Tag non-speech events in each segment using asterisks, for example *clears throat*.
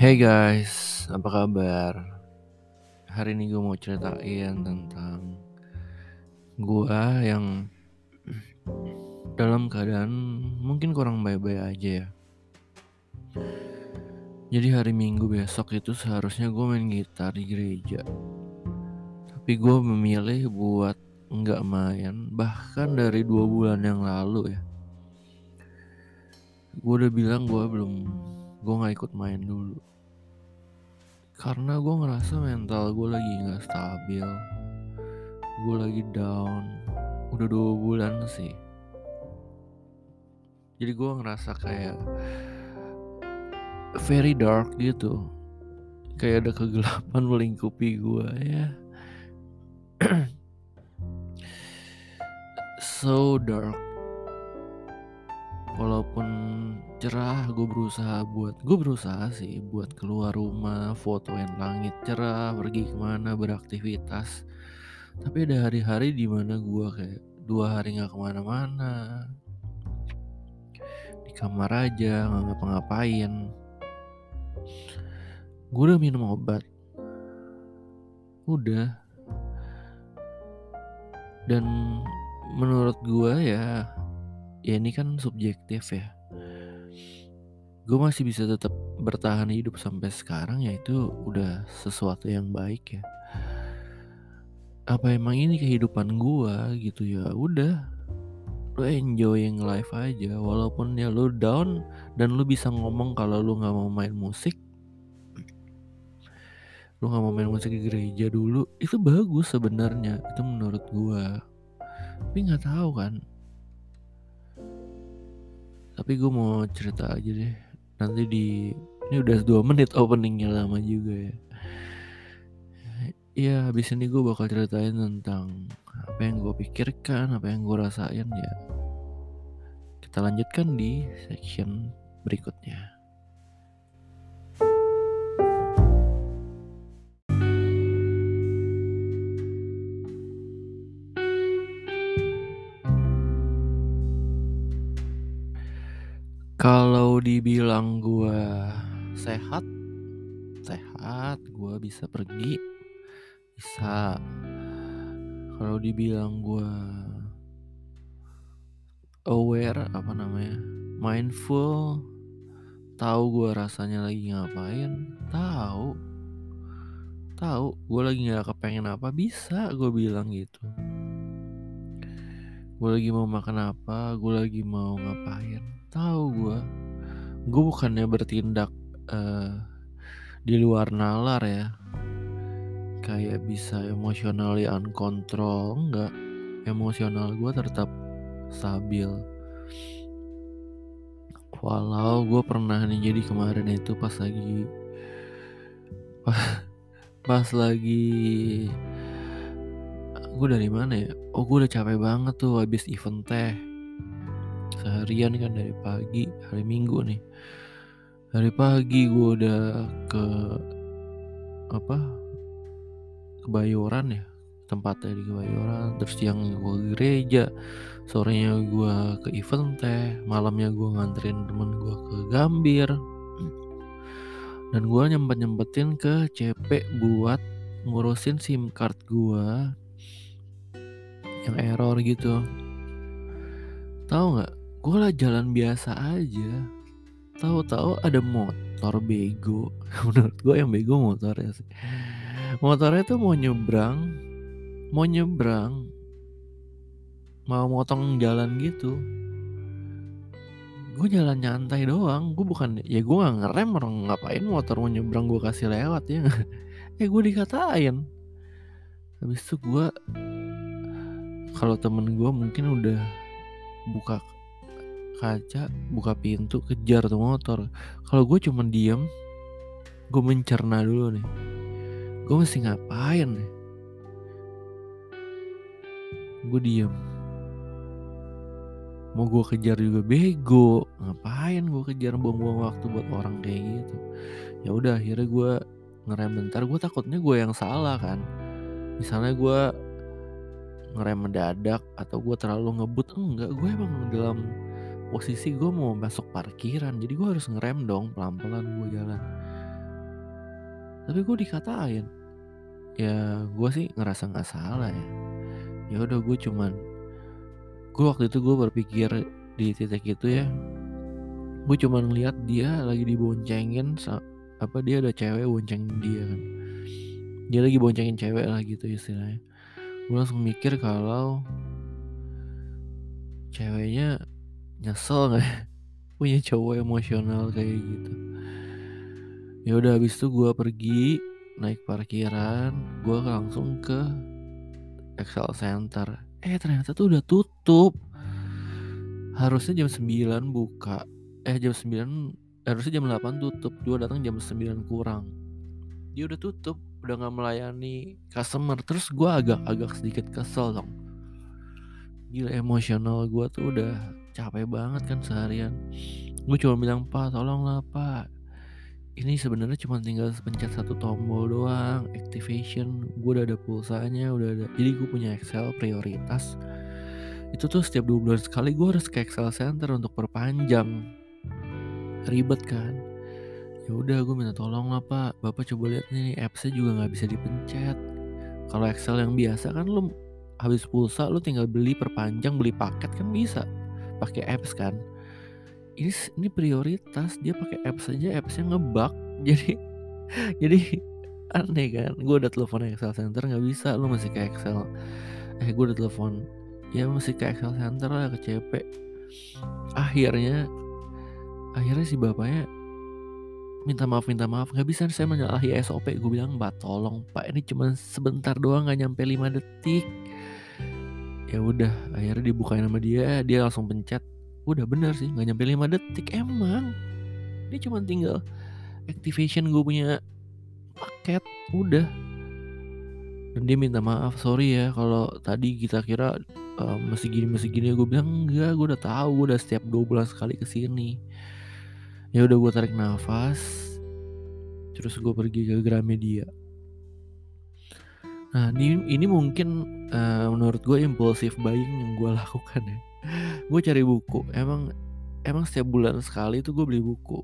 Hey guys, apa kabar? Hari ini gue mau ceritain tentang gua yang dalam keadaan mungkin kurang baik-baik aja ya. Jadi hari Minggu besok itu seharusnya gue main gitar di gereja. Tapi gue memilih buat nggak main bahkan dari dua bulan yang lalu ya. Gue udah bilang gue belum, gue nggak ikut main dulu. Karena gue ngerasa mental gue lagi nggak stabil. Gue lagi down. Udah dua bulan sih. Jadi gue ngerasa kayak very dark gitu. Kayak ada kegelapan *laughs* melingkupi gue ya. *clears throat* So dark walaupun cerah gue berusaha buat gue berusaha sih buat keluar rumah fotoin langit cerah pergi ke mana beraktivitas. Tapi ada hari-hari di mana gue kayak dua hari nggak ke mana-mana. Di kamar aja nggak ngapa-ngapain. Gue udah minum obat. Udah. Dan menurut gue ya ya ini kan subjektif ya. Gue masih bisa tetap bertahan hidup sampai sekarang ya itu udah sesuatu yang baik ya. Apa emang ini kehidupan gue gitu? Ya udah lo enjoying life aja. Walaupun ya lo down dan lo bisa ngomong kalau lo nggak mau main musik. Lo nggak mau main musik di gereja dulu itu bagus sebenarnya itu menurut gue tapi nggak tahu kan tapi gue mau cerita aja deh. Nanti di ini udah dua menit openingnya lama juga ya. Iya habis ini gue bakal ceritain tentang apa yang gue pikirkan apa yang gue rasain ya. Kita lanjutkan di section berikutnya dibilang gue sehat, sehat, gue bisa pergi, bisa. Kalau dibilang gue aware, apa namanya, mindful, tahu gue rasanya lagi ngapain, tahu, tahu, gue lagi nggak kepengen apa, bisa gue bilang gitu. Gue lagi mau makan apa, gue lagi mau ngapain, tahu gue gue bukannya bertindak uh, di luar nalar ya. Kayak bisa emotionally uncontrol enggak. Emosional gue tetap stabil. Walau gue pernah nih jadi kemarin itu pas lagi *laughs* pas lagi gue dari mana ya? Oh gue udah capek banget tuh habis event teh seharian kan dari pagi hari minggu nih. Hari pagi gue udah ke apa kebayoran ya tempatnya di kebayoran. Terus siang gue gereja sorenya gue ke event teh malamnya gue nganterin temen gue ke Gambir. Dan gue nyempet nyempetin ke CP buat ngurusin SIM card gue yang error gitu. Tahu nggak gue lah jalan biasa aja. Tahu-tahu ada motor bego. *laughs* Menurut gue yang bego motornya sih. Motornya tuh mau nyebrang mau nyebrang mau motong jalan gitu. Gue jalan nyantai doang. Gue bukan ya gue nggak ngerem orang ngapain motor mau nyebrang gue kasih lewat ya *laughs* eh gue dikatain. Habis itu gue kalau temen gue mungkin udah buka kaca buka pintu kejar tuh motor. Kalau gue cuma diem gue mencerna dulu nih. Gue mesti ngapain nih? Gue diem. Mau gue kejar juga bego. Ngapain gue kejar buang-buang waktu buat orang kayak gitu? Ya udah akhirnya gue ngerem bentar. Gue takutnya gue yang salah kan. Misalnya gue ngerem mendadak atau gue terlalu ngebut enggak. Gue emang dalam posisi gue mau masuk parkiran jadi gue harus ngerem dong pelan-pelan gue jalan. Tapi gue dikatain ya gue sih ngerasa nggak salah ya. Ya udah gue cuman gue waktu itu gue berpikir di titik itu ya. Gue cuman ngeliat dia lagi diboncengin apa dia ada cewek boncengin dia kan. Dia lagi boncengin cewek lah gitu istilahnya. Gue langsung mikir kalau ceweknya nyesel nggak ya? *laughs* punya cowok emosional kayak gitu. Ya udah habis itu gue pergi naik parkiran gue langsung ke Excel Center. Eh ternyata tuh udah tutup. Harusnya jam 9 buka. Eh jam 9 harusnya jam 8 tutup. Gue datang jam 9 kurang. Dia udah tutup udah nggak melayani customer. Terus gue agak-agak sedikit kesel dong. Gila emosional gue tuh udah capek banget kan seharian. Gue cuma bilang pak tolonglah pak. Ini sebenarnya cuma tinggal pencet satu tombol doang activation. Gue udah ada pulsanya udah ada. Jadi gue punya Excel prioritas. Itu tuh setiap dua bulan sekali gue harus ke Excel Center untuk perpanjang. Ribet kan? Ya udah gue minta tolong lah pak. Bapak coba lihat nih appsnya juga nggak bisa dipencet. Kalau Excel yang biasa kan lo habis pulsa lo tinggal beli perpanjang beli paket kan bisa pakai apps kan. Ini ini prioritas dia pakai apps saja appsnya ngebug. *laughs* Jadi jadi aneh kan gue udah telepon Excel Center nggak bisa lo masih ke Excel. Eh gue udah telepon ya masih ke Excel Center lah ke CP akhirnya akhirnya si bapaknya minta maaf minta maaf. Nggak bisa saya menyalahi SOP gue bilang mbak tolong pak ini cuma sebentar doang nggak nyampe 5 detik ya udah akhirnya dibukain sama dia dia langsung pencet. Udah bener sih nggak nyampe 5 detik emang. Ini cuma tinggal activation gue punya paket udah. Dan dia minta maaf sorry ya kalau tadi kita kira uh, masih gini masih gini. Gue bilang enggak gue udah tahu gue udah setiap dua bulan sekali ke sini ya udah gue tarik nafas terus gue pergi ke Gramedia. Nah ini ini mungkin uh, menurut gue impulsif buying yang gue lakukan ya. Gue cari buku. Emang emang setiap bulan sekali tuh gue beli buku.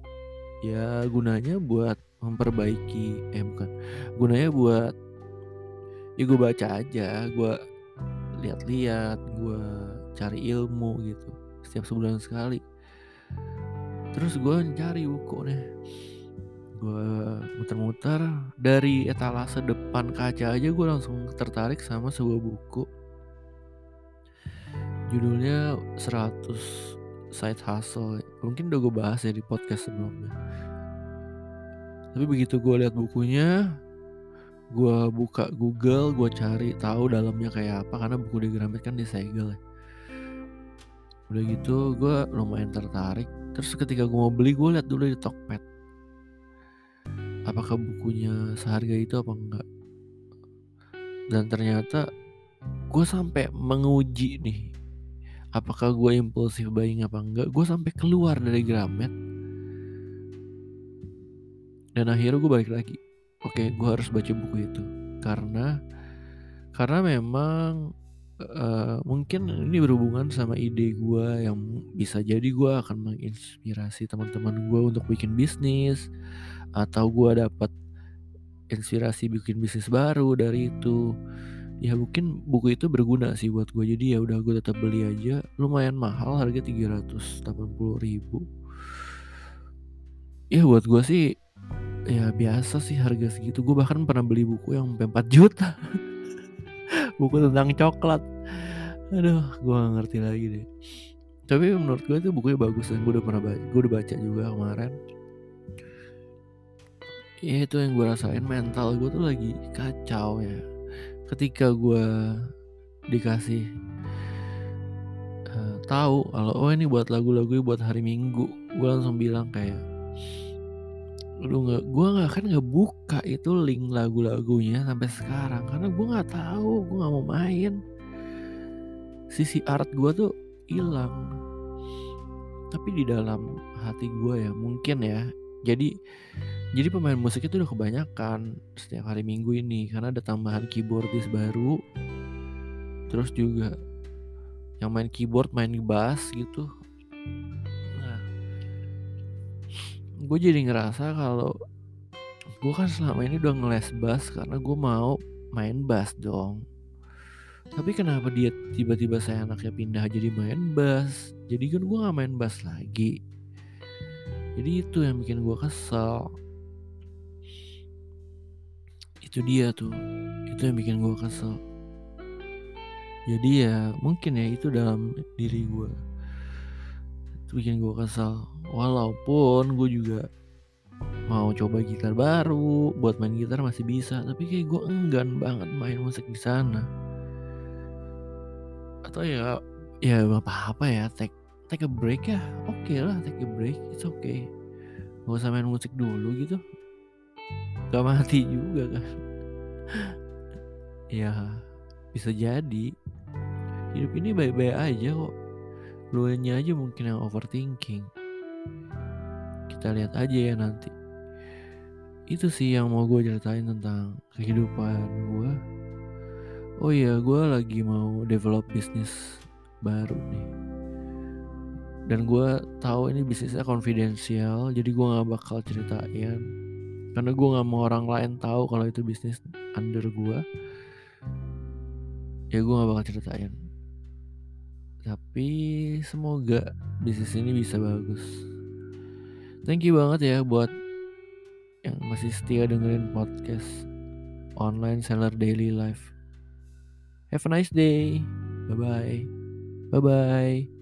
Ya gunanya buat memperbaiki eh bukan. Gunanya buat ya gue baca aja gue lihat-lihat gue cari ilmu gitu setiap sebulan sekali. Terus gue cari buku nih gue muter-muter. Dari etalase depan kaca aja gue langsung tertarik sama sebuah buku. Judulnya 100 side hustle. Mungkin udah gue bahas ya di podcast sebelumnya. Tapi begitu gue lihat bukunya gue buka Google gue cari tahu dalamnya kayak apa karena buku di Gramet kan disegel ya. Udah gitu gue lumayan tertarik. Terus ketika gue mau beli gue lihat dulu di Tokped apakah bukunya seharga itu apa enggak? Dan ternyata gue sampai menguji nih apakah gue impulsif buying apa enggak gue sampai keluar dari Gramet. Dan akhirnya gue balik lagi oke gue harus baca buku itu. Karena karena memang uh, mungkin ini berhubungan sama ide gue yang bisa jadi gue akan menginspirasi teman-teman gue untuk bikin bisnis atau gue dapat inspirasi bikin bisnis baru dari itu. Ya mungkin buku itu berguna sih buat gue jadi ya udah gue tetap beli aja. Lumayan mahal harga 380 ribu. Ya buat gue sih ya biasa sih harga segitu. Gue bahkan pernah beli buku yang sampai 4 juta *laughs* buku tentang coklat. Aduh gue gak ngerti lagi deh. Tapi menurut gue itu bukunya bagus dan gue udah pernah baca gue udah baca juga kemarin. Ya itu yang gue rasain mental gue tuh lagi kacau ya. Ketika gue dikasih uh, tahu kalau oh ini buat lagu-lagu buat hari minggu. Gue langsung bilang kayak lu nggak gue nggak akan ngebuka itu link lagu-lagunya sampai sekarang. Karena gue nggak tahu gue nggak mau main. Sisi art gue tuh hilang. Tapi di dalam hati gue ya mungkin ya. Jadi jadi pemain musik itu udah kebanyakan setiap hari minggu ini. Karena ada tambahan keyboardis baru. Terus juga yang main keyboard main bass gitu gue jadi ngerasa kalau gue kan selama ini udah ngeles bass karena gue mau main bass dong. Tapi kenapa dia tiba-tiba saya anaknya pindah jadi main bass? Jadi kan gue gak main bass lagi. Jadi itu yang bikin gue kesel. Itu dia tuh. Itu yang bikin gue kesel. Jadi ya mungkin ya itu dalam diri gue itu bikin gue kesel. Walaupun gue juga mau coba gitar baru buat main gitar masih bisa tapi kayak gue enggan banget main musik di sana. Atau ya ya apa apa ya take take a break ya. Oke okay lah take a break it's okay. Gak usah main musik dulu gitu. Gak mati juga kan. *laughs* Ya bisa jadi. Hidup ini baik-baik aja kok lu aja mungkin yang overthinking. Kita lihat aja ya nanti. Itu sih yang mau gue ceritain tentang kehidupan gue oh iya gue lagi mau develop bisnis baru nih. Dan gue tahu ini bisnisnya konfidensial jadi gue nggak bakal ceritain. Karena gue nggak mau orang lain tahu kalau itu bisnis under gue ya gue nggak bakal ceritain tapi semoga bisnis ini bisa bagus thank you banget ya buat yang masih setia dengerin podcast online seller daily life. Have a nice day. Bye bye. Bye bye.